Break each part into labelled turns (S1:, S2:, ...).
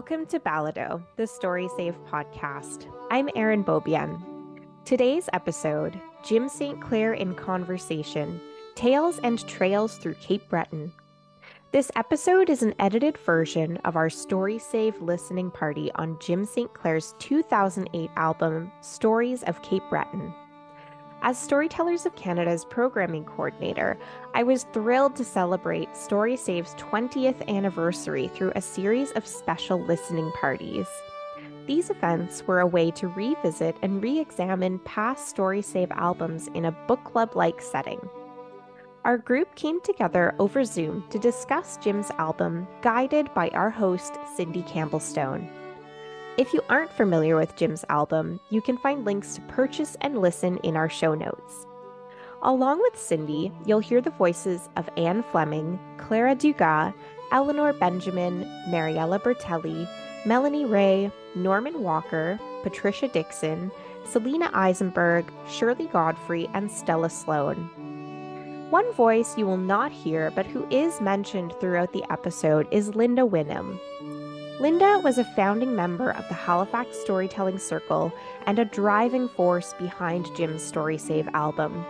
S1: Welcome to Balado, the Story Save podcast. I'm Erin Beaubien. Today's episode Jim St. Clair in Conversation Tales and Trails Through Cape Breton. This episode is an edited version of our Story Save listening party on Jim St. Clair's 2008 album, Stories of Cape Breton. As Storytellers of Canada's programming coordinator, I was thrilled to celebrate Story Save's 20th anniversary through a series of special listening parties. These events were a way to revisit and re examine past Story Save albums in a book club like setting. Our group came together over Zoom to discuss Jim's album, guided by our host, Cindy Campbellstone. If you aren't familiar with Jim's album, you can find links to purchase and listen in our show notes. Along with Cindy, you'll hear the voices of Anne Fleming, Clara Dugas, Eleanor Benjamin, Mariella Bertelli, Melanie Ray, Norman Walker, Patricia Dixon, Selena Eisenberg, Shirley Godfrey, and Stella Sloan. One voice you will not hear but who is mentioned throughout the episode is Linda Winham. Linda was a founding member of the Halifax Storytelling Circle and a driving force behind Jim's Story Save album.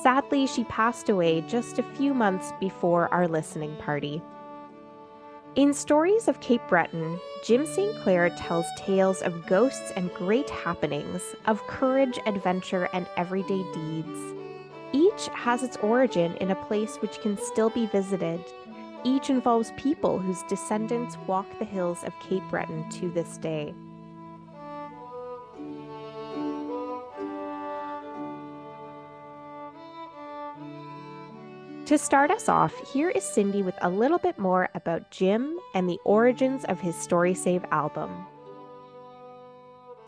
S1: Sadly, she passed away just a few months before our listening party. In Stories of Cape Breton, Jim St. Clair tells tales of ghosts and great happenings, of courage, adventure, and everyday deeds. Each has its origin in a place which can still be visited each involves people whose descendants walk the hills of Cape Breton to this day. To start us off, here is Cindy with a little bit more about Jim and the origins of his Story Save album.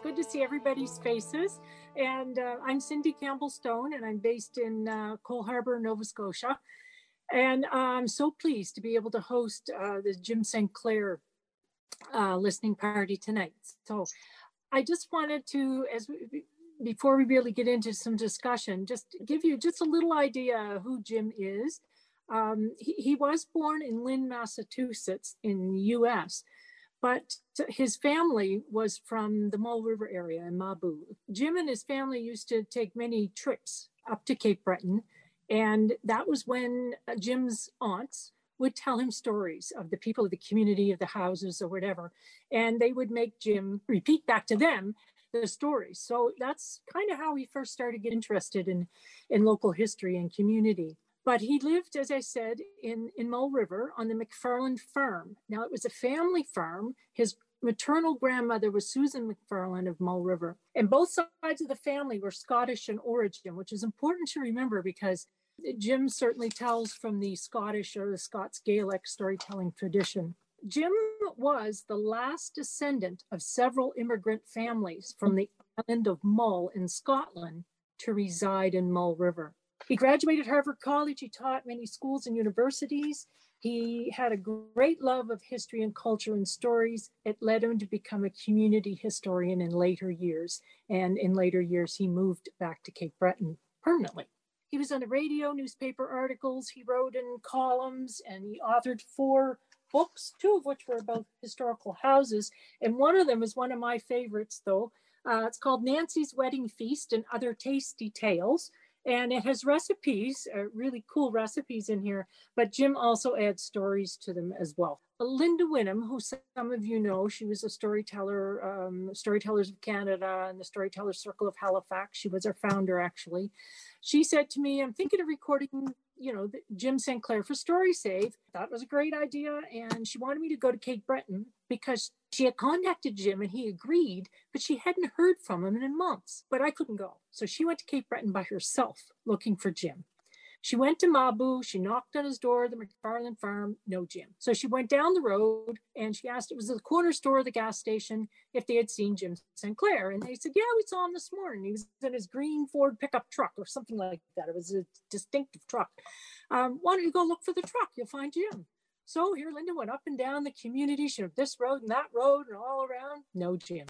S2: Good to see everybody's faces. And uh, I'm Cindy Campbell Stone, and I'm based in uh, Cole Harbour, Nova Scotia. And I'm so pleased to be able to host uh, the Jim St. Clair uh, listening party tonight. So I just wanted to, as we, before we really get into some discussion, just give you just a little idea who Jim is. Um, he, he was born in Lynn, Massachusetts in the US, but his family was from the Mull River area in Mabou. Jim and his family used to take many trips up to Cape Breton and that was when uh, Jim's aunts would tell him stories of the people of the community, of the houses, or whatever. And they would make Jim repeat back to them the stories. So that's kind of how he first started getting interested in, in local history and community. But he lived, as I said, in, in Mull River on the McFarland farm. Now, it was a family farm. His maternal grandmother was Susan McFarland of Mull River. And both sides of the family were Scottish in origin, which is important to remember because Jim certainly tells from the Scottish or the Scots Gaelic storytelling tradition. Jim was the last descendant of several immigrant families from the island of Mull in Scotland to reside in Mull River. He graduated Harvard College. He taught many schools and universities. He had a great love of history and culture and stories. It led him to become a community historian in later years. And in later years, he moved back to Cape Breton permanently. He was on the radio, newspaper articles, he wrote in columns, and he authored four books, two of which were about historical houses. And one of them is one of my favorites, though. Uh, it's called Nancy's Wedding Feast and Other Tasty Tales and it has recipes, uh, really cool recipes in here, but Jim also adds stories to them as well. Linda Winham, who some of you know, she was a storyteller, um, Storytellers of Canada and the Storytellers Circle of Halifax. She was our founder, actually. She said to me, I'm thinking of recording you know, Jim St. Clair for Story Save. That was a great idea. And she wanted me to go to Cape Breton because she had contacted Jim and he agreed, but she hadn't heard from him in months. But I couldn't go. So she went to Cape Breton by herself looking for Jim. She went to Mabou. She knocked on his door, the McFarland farm, no Jim. So she went down the road and she asked, it was the corner store the gas station, if they had seen Jim St. Clair. And they said, yeah, we saw him this morning. He was in his green Ford pickup truck or something like that. It was a distinctive truck. Um, why don't you go look for the truck? You'll find Jim. So here Linda went up and down the community. She went this road and that road and all around, no Jim.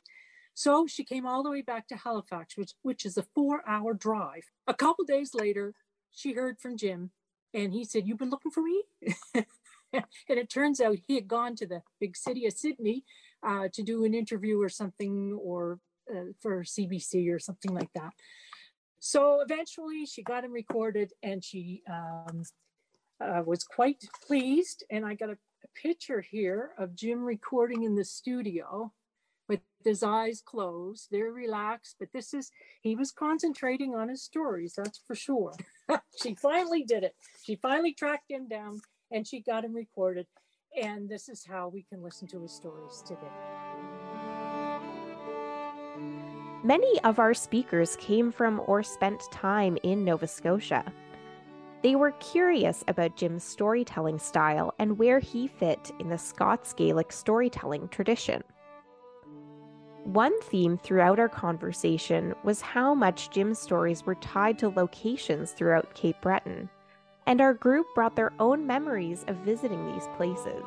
S2: So she came all the way back to Halifax, which, which is a four hour drive. A couple days later, she heard from Jim and he said, You've been looking for me? and it turns out he had gone to the big city of Sydney uh, to do an interview or something or uh, for CBC or something like that. So eventually she got him recorded and she um, uh, was quite pleased. And I got a, a picture here of Jim recording in the studio with his eyes closed. They're relaxed, but this is, he was concentrating on his stories, that's for sure. she finally did it. She finally tracked him down and she got him recorded. And this is how we can listen to his stories today.
S1: Many of our speakers came from or spent time in Nova Scotia. They were curious about Jim's storytelling style and where he fit in the Scots Gaelic storytelling tradition. One theme throughout our conversation was how much Jim's stories were tied to locations throughout Cape Breton, and our group brought their own memories of visiting these places.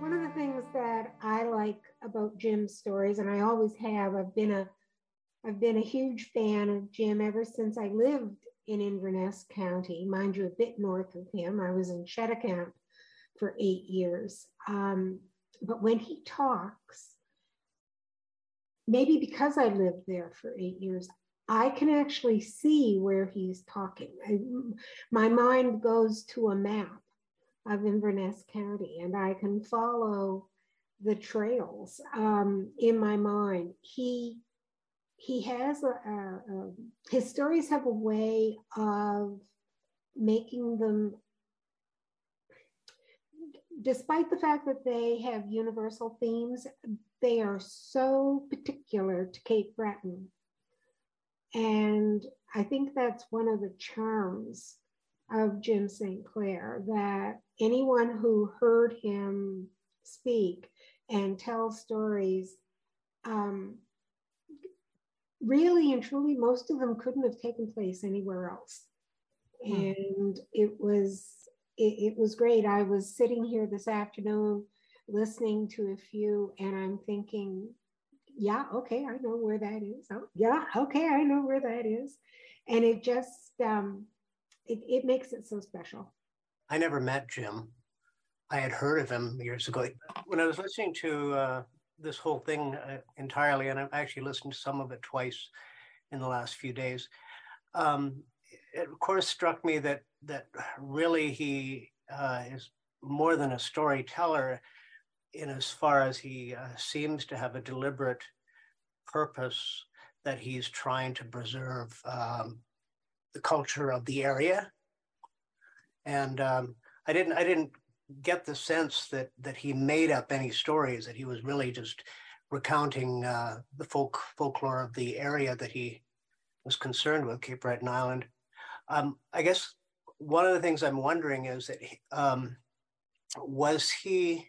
S3: One of the things that I like about Jim's stories, and I always have, I've been a I've been a huge fan of Jim ever since I lived in Inverness County, mind you, a bit north of him. I was in Cheticamp for eight years. Um, but when he talks, maybe because I lived there for eight years, I can actually see where he's talking. I, my mind goes to a map of Inverness County and I can follow the trails um, in my mind. He he has a, a, a, his stories have a way of making them despite the fact that they have universal themes they are so particular to cape breton. And i think that's one of the charms of jim st clair that anyone who heard him speak and tell stories um, really and truly, most of them couldn't have taken place anywhere else. Hmm. And it was it, it was great. I was sitting here this afternoon listening to a few, and I'm thinking, yeah, okay, I know where that is. Oh, yeah, okay, I know where that is. And it just um, it, it makes it so special.
S4: I never met Jim. I had heard of him years ago. When I was listening to uh, this whole thing uh, entirely, and I've actually listened to some of it twice in the last few days. Um, it of course struck me that that really he uh, is more than a storyteller, in as far as he uh, seems to have a deliberate purpose that he's trying to preserve um, the culture of the area. And um, I didn't I didn't get the sense that that he made up any stories, that he was really just recounting uh, the folk folklore of the area that he was concerned with, Cape Breton Island. Um, I guess one of the things I'm wondering is that um, was he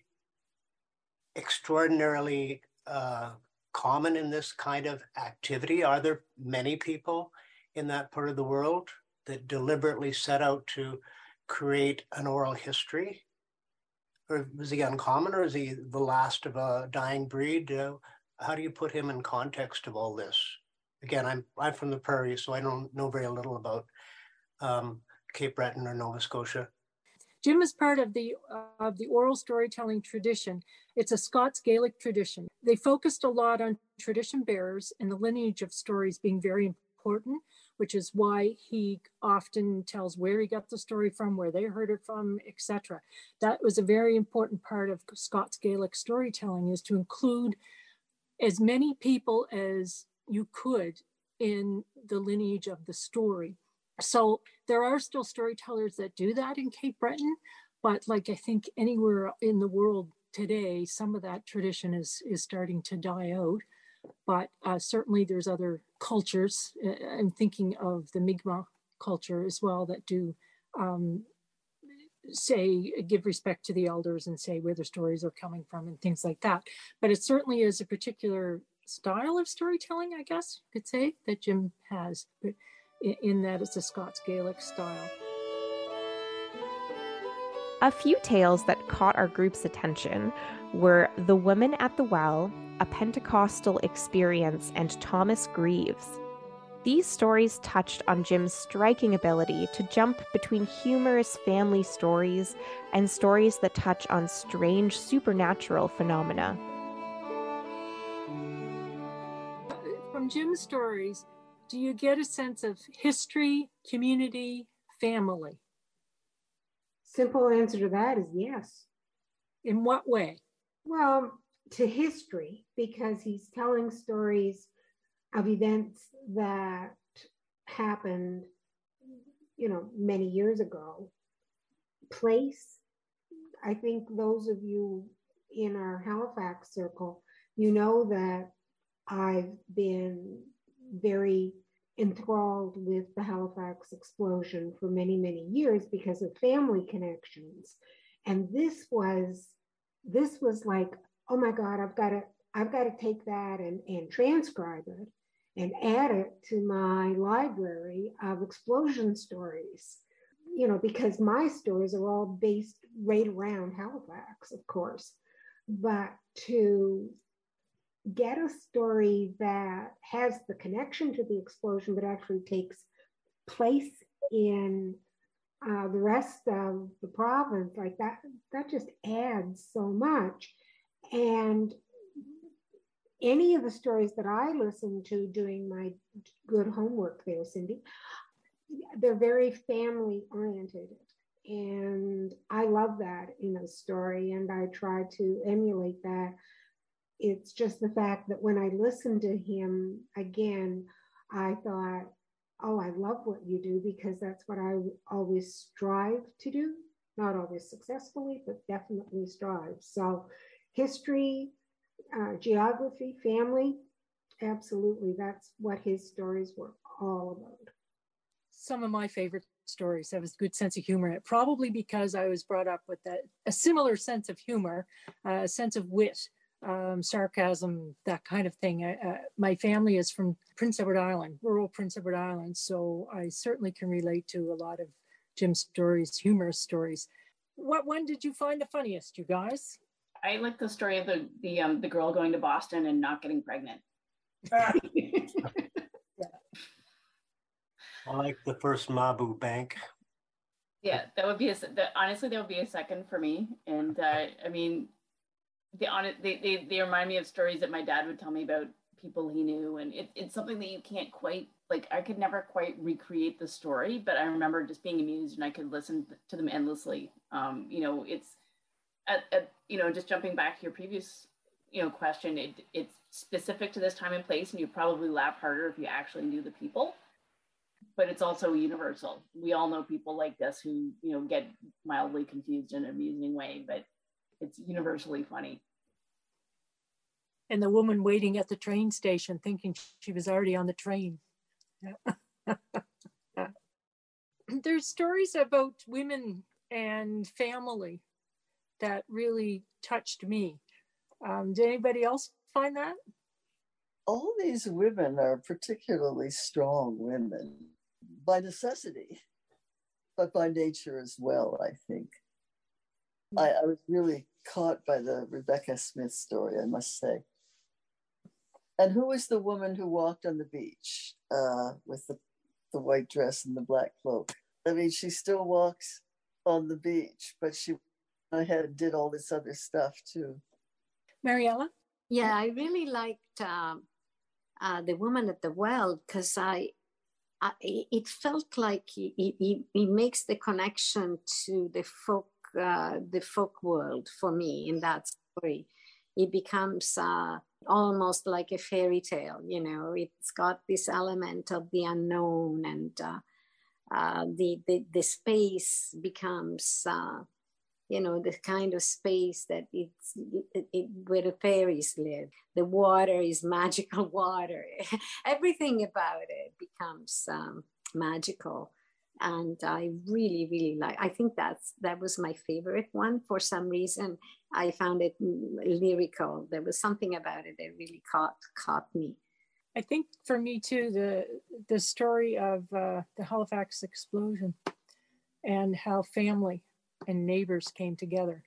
S4: extraordinarily uh, common in this kind of activity? Are there many people in that part of the world that deliberately set out to create an oral history? Or was he uncommon or is he the last of a dying breed? Uh, how do you put him in context of all this? Again, I'm I'm from the prairie, so I don't know very little about um, Cape Breton or Nova Scotia.
S2: Jim is part of the uh, of the oral storytelling tradition. It's a Scots Gaelic tradition. They focused a lot on tradition bearers and the lineage of stories being very important which is why he often tells where he got the story from, where they heard it from, etc. That was a very important part of Scots Gaelic storytelling is to include as many people as you could in the lineage of the story. So there are still storytellers that do that in Cape Breton, but like I think anywhere in the world today, some of that tradition is is starting to die out but uh, certainly there's other cultures. Uh, I'm thinking of the Mi'kmaq culture as well that do um, say give respect to the elders and say where the stories are coming from and things like that. But it certainly is a particular style of storytelling, I guess you could say that Jim has, but in that it's a Scots Gaelic style.
S1: A few tales that caught our group's attention were The Woman at the Well, A Pentecostal Experience, and Thomas Greaves. These stories touched on Jim's striking ability to jump between humorous family stories and stories that touch on strange supernatural phenomena.
S2: From Jim's stories, do you get a sense of history, community, family?
S3: Simple answer to that is yes.
S2: In what way?
S3: Well, to history, because he's telling stories of events that happened, you know, many years ago. Place, I think those of you in our Halifax circle, you know that I've been very enthralled with the Halifax explosion for many, many years because of family connections. And this was this was like, oh my God, I've got to, I've got to take that and, and transcribe it and add it to my library of explosion stories. You know, because my stories are all based right around Halifax, of course. But to get a story that has the connection to the explosion, but actually takes place in uh, the rest of the province, like that, that just adds so much. And any of the stories that I listen to doing my good homework there, Cindy, they're very family oriented. And I love that in a story, and I try to emulate that it's just the fact that when I listened to him again, I thought, oh, I love what you do because that's what I always strive to do. Not always successfully, but definitely strive. So, history, uh, geography, family, absolutely. That's what his stories were all about.
S2: Some of my favorite stories have a good sense of humor probably because I was brought up with that a similar sense of humor, uh, a sense of wit um, sarcasm, that kind of thing. Uh, my family is from Prince Edward Island, rural Prince Edward Island, so I certainly can relate to a lot of Jim's stories, humorous stories. What one did you find the funniest, you guys?
S5: I like the story of the the um, the girl going to Boston and not getting pregnant. yeah.
S4: I like the first Mabou Bank.
S5: Yeah, that would be a. That, honestly, that would be a second for me. And uh, I mean, the on they, they they remind me of stories that my dad would tell me about people he knew and it, it's something that you can't quite like i could never quite recreate the story but i remember just being amused and i could listen to them endlessly um, you know it's at, at, you know just jumping back to your previous you know question it, it's specific to this time and place and you probably laugh harder if you actually knew the people but it's also universal we all know people like this who you know get mildly confused in an amusing way but it's universally funny.
S2: And the woman waiting at the train station thinking she was already on the train. There's stories about women and family that really touched me. Um, did anybody else find that?
S6: All these women are particularly strong women by necessity, but by nature as well, I think. I, I was really caught by the Rebecca Smith story, I must say. And who was the woman who walked on the beach uh, with the, the white dress and the black cloak? I mean, she still walks on the beach, but she ahead and did all this other stuff too.
S2: Mariella?
S7: Yeah, I really liked uh, uh, the woman at the well because I, I, it felt like he, he, he makes the connection to the folk uh, the folk world for me in that story. It becomes uh, almost like a fairy tale, you know, it's got this element of the unknown and uh, uh the, the, the space becomes, uh, you know, the kind of space that it's it, it, where the fairies live. The water is magical water. Everything about it becomes um, magical and I really, really like. I think that's that was my favorite one for some reason. I found it lyrical. There was something about it that really caught caught me.
S2: I think for me too, the the story of uh, the Halifax explosion and how family and neighbors came together.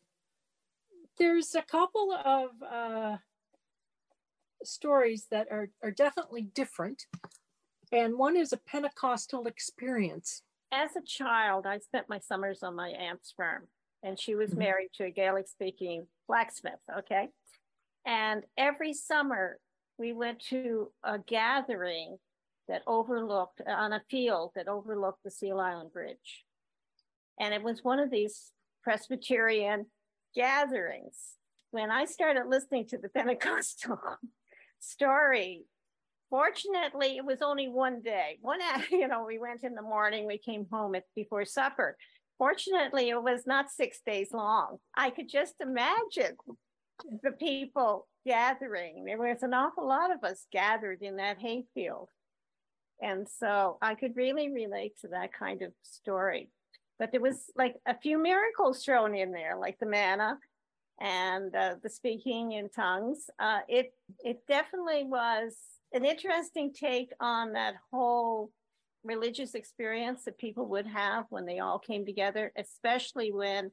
S2: There's a couple of uh, stories that are, are definitely different and one is a Pentecostal experience.
S8: As a child, I spent my summers on my aunt's farm, and she was mm-hmm. married to a Gaelic speaking blacksmith. Okay. And every summer, we went to a gathering that overlooked on a field that overlooked the Seal Island Bridge. And it was one of these Presbyterian gatherings. When I started listening to the Pentecostal story, fortunately, it was only one day. One, you know, we went in the morning, we came home at, before supper. Fortunately, it was not six days long. I could just imagine the people gathering. There was an awful lot of us gathered in that hayfield. And so I could really relate to that kind of story. But there was like a few miracles thrown in there, like the manna and uh, the speaking in tongues. Uh, it it definitely was an interesting take on that whole religious experience that people would have when they all came together, especially when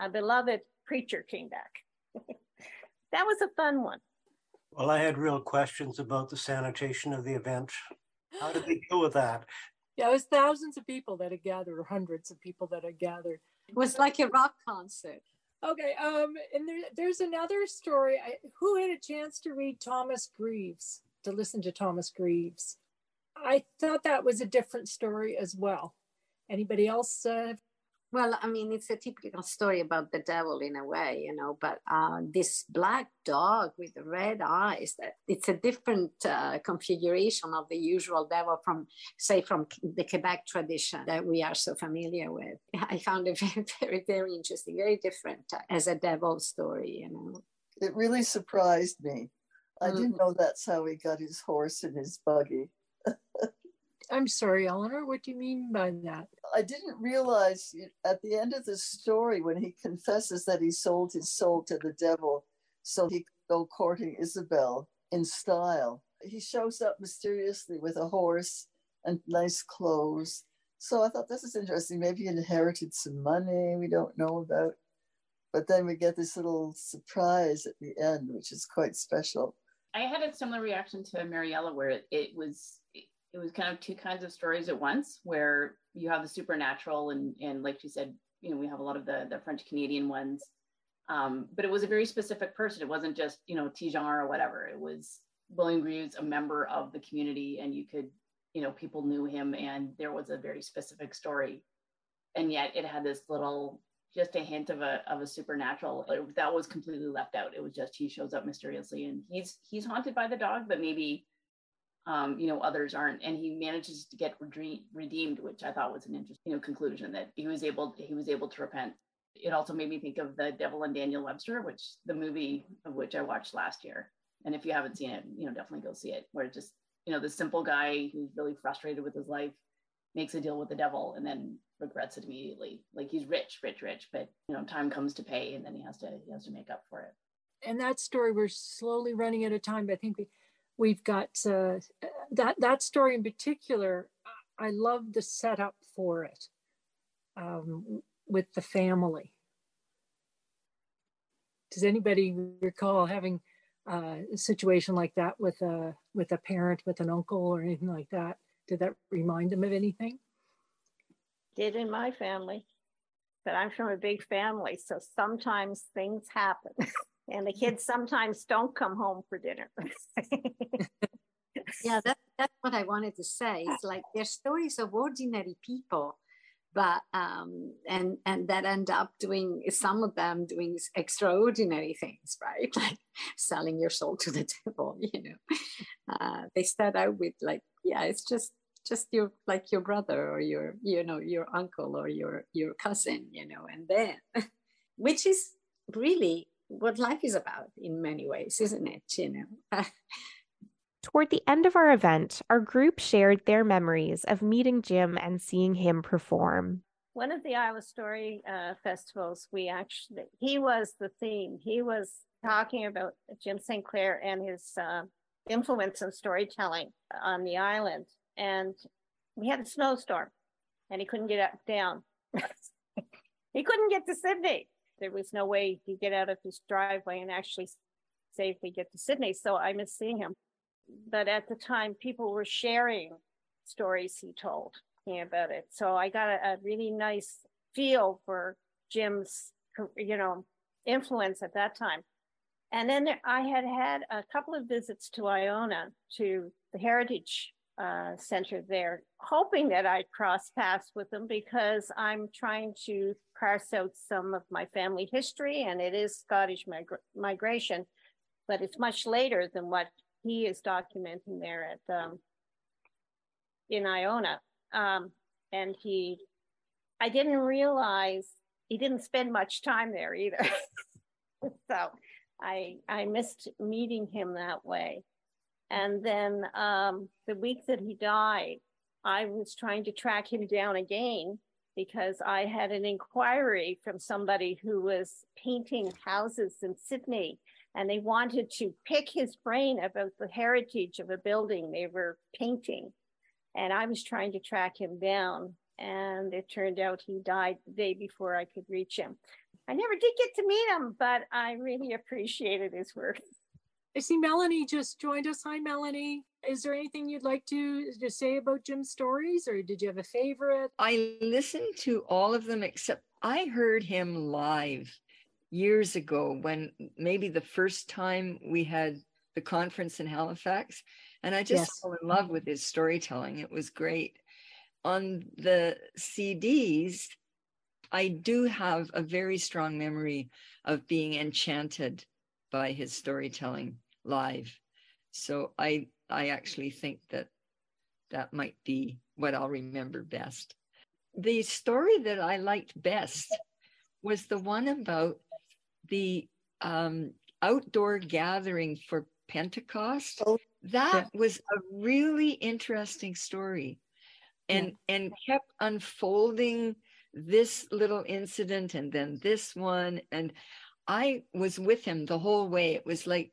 S8: a beloved preacher came back. that was a fun one.
S4: Well, I had real questions about the sanitation of the event. How did they deal with that?
S2: Yeah, it was thousands of people that had gathered, or hundreds of people that had gathered.
S7: It was like a rock concert.
S2: Okay, um, and there, there's another story. I, who had a chance to read Thomas Greaves, to listen to Thomas Greaves? I thought that was a different story as well. Anybody else uh,
S7: well, I mean, it's a typical story about the devil in a way, you know, but uh, this black dog with the red eyes, that it's a different uh, configuration of the usual devil from, say, from the Quebec tradition that we are so familiar with. I found it very, very, very interesting, very different uh, as a devil story, you know.
S6: It really surprised me. I mm-hmm. didn't know that's how he got his horse and his buggy.
S2: I'm sorry, Eleanor, what do you mean by that?
S6: I didn't realize at the end of the story when he confesses that he sold his soul to the devil so he could go courting Isabel in style. He shows up mysteriously with a horse and nice clothes. So I thought this is interesting. Maybe he inherited some money we don't know about. But then we get this little surprise at the end, which is quite special.
S5: I had a similar reaction to Mariella, where it, it was it was kind of two kinds of stories at once where you have the supernatural and and like you said you know we have a lot of the the french canadian ones. Um, but it was a very specific person. It wasn't just you know Ti-Jean or whatever. It was william greaves a member of the community and you could you know people knew him and there was a very specific story. And yet it had this little just a hint of a of a supernatural. That was completely left out. It was just he shows up mysteriously and he's he's haunted by the dog but maybe um, you know, others aren't, and he manages to get redeemed, which I thought was an interesting, you know, conclusion that he was able he was able to repent. It also made me think of the Devil and Daniel Webster, which the movie of which I watched last year. And if you haven't seen it, you know, definitely go see it. Where just you know, the simple guy who's really frustrated with his life makes a deal with the devil and then regrets it immediately. Like he's rich, rich, rich, but you know, time comes to pay, and then he has to he has to make up for it.
S2: And that story, we're slowly running out of time, but I think we we've got uh, that that story in particular. I love the setup for it um, with the family. Does anybody recall having uh, a situation like that with a with a parent, with an uncle, or anything like that? Did that remind them of anything?
S8: Did in my family, but I'm from a big family, so sometimes things happen. and the kids sometimes don't come home for dinner.
S7: yeah, that, that's what I wanted to say. It's like they're stories of ordinary people, but um, and and that end up doing some of them doing extraordinary things, right? Like selling your soul to the devil. You know, uh, they start out with like, yeah, it's just just your like your brother or your you know your uncle or your your cousin, you know, and then which is really what life is about in many ways, isn't it? You know.
S1: Toward the end of our event, our group shared their memories of meeting Jim and seeing him perform.
S8: One of the Isla Story uh, festivals, we actually, he was the theme. He was talking about Jim St. Clair and his uh, influence in storytelling on the island. And we had a snowstorm and he couldn't get down. he couldn't get to Sydney there was no way to get out of his driveway and actually safely get to Sydney. So I miss seeing him. But at the time, people were sharing stories he told me about it. So I got a, a really nice feel for Jim's, you know, influence at that time. And then I had had a couple of visits to Iona to the Heritage uh, Center there, hoping that I'd cross paths with them because I'm trying to parse out some of my family history, and it is Scottish migra- migration, but it's much later than what he is documenting there at um, in Iona. Um, and he, I didn't realize he didn't spend much time there either. so I I missed meeting him that way. And then um, the week that he died, I was trying to track him down again because I had an inquiry from somebody who was painting houses in Sydney and they wanted to pick his brain about the heritage of a building they were painting. And I was trying to track him down and it turned out he died the day before I could reach him. I never did get to meet him, but I really appreciated his work.
S2: I see Melanie just joined us. Hi, Melanie. Is there anything you'd like to, to say about Jim's stories, or did you have a favorite?
S9: I listened to all of them except I heard him live years ago when maybe the first time we had the conference in Halifax. And I just yes. fell in love with his storytelling. It was great. On the CDs, I do have a very strong memory of being enchanted by his storytelling live. So I I actually think that that might be what I'll remember best. The story that I liked best was the one about the um, outdoor gathering for Pentecost. Oh, that yeah. was a really interesting story and yeah. and kept unfolding this little incident and then this one and i was with him the whole way it was like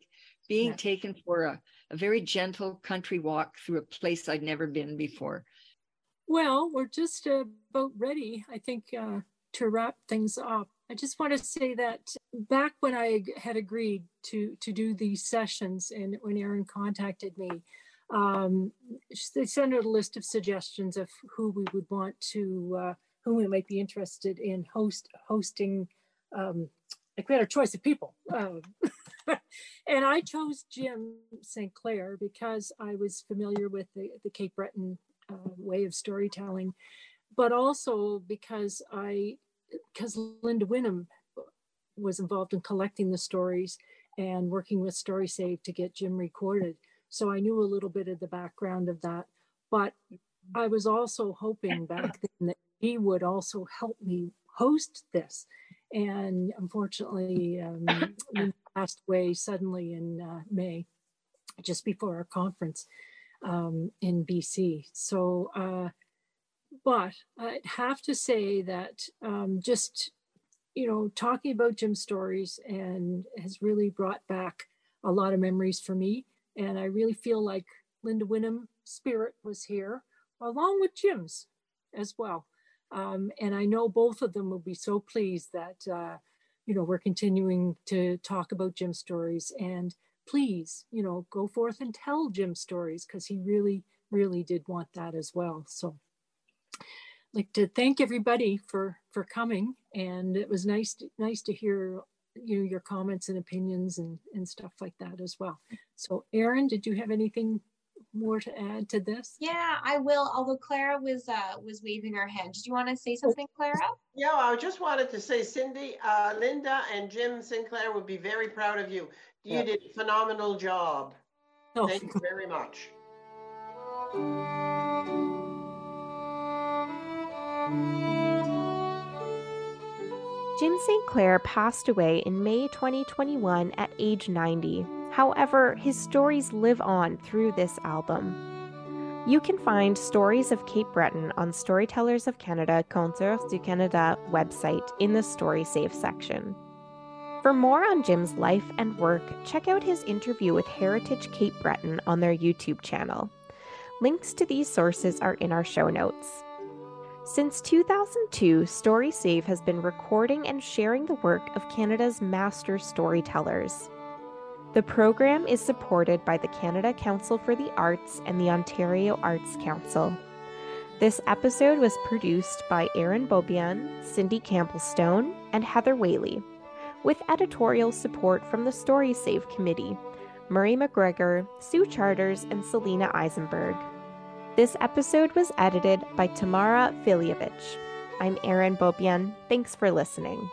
S9: being yeah. taken for a, a very gentle country walk through a place i'd never been before
S2: well we're just uh, about ready i think uh, to wrap things up i just want to say that back when i had agreed to to do these sessions and when erin contacted me um, they sent out a list of suggestions of who we would want to uh, whom we might be interested in host hosting. Um, like we had a choice of people, um, and I chose Jim St. Clair because I was familiar with the, the Cape Breton uh, way of storytelling, but also because I because Linda Winham was involved in collecting the stories and working with StorySave to get Jim recorded. So I knew a little bit of the background of that. But I was also hoping back then that he would also help me host this. And unfortunately, um, passed away suddenly in uh, May, just before our conference um, in BC. So, uh, but I have to say that um, just, you know, talking about Jim's stories and has really brought back a lot of memories for me. And I really feel like Linda Winham spirit was here, along with Jim's as well. Um, and I know both of them will be so pleased that, uh, you know, we're continuing to talk about Jim stories. And please, you know, go forth and tell Jim stories because he really, really did want that as well. So like to thank everybody for for coming and it was nice to, nice to hear you know your comments and opinions and and stuff like that as well so erin did you have anything more to add to this?
S10: Yeah, I will. Although Clara was uh, was waving her hand. Did you want to say something, Clara?
S11: Yeah, I just wanted to say, Cindy, uh, Linda, and Jim St. Clair would be very proud of you. You yeah. did a phenomenal job. Oh. Thank you very much.
S1: Jim St. Clair passed away in May 2021 at age 90. However, his stories live on through this album. You can find Stories of Cape Breton on Storytellers of Canada Conteurs du Canada website in the Story Save section. For more on Jim's life and work, check out his interview with Heritage Cape Breton on their YouTube channel. Links to these sources are in our show notes. Since 2002, StorySave has been recording and sharing the work of Canada's master storytellers. The program is supported by the Canada Council for the Arts and the Ontario Arts Council. This episode was produced by Erin Beaubien, Cindy Campbell-Stone, and Heather Whaley, with editorial support from the Story Save Committee, Murray McGregor, Sue Charters, and Selena Eisenberg. This episode was edited by Tamara Filyavich. I'm Erin Beaubien. Thanks for listening.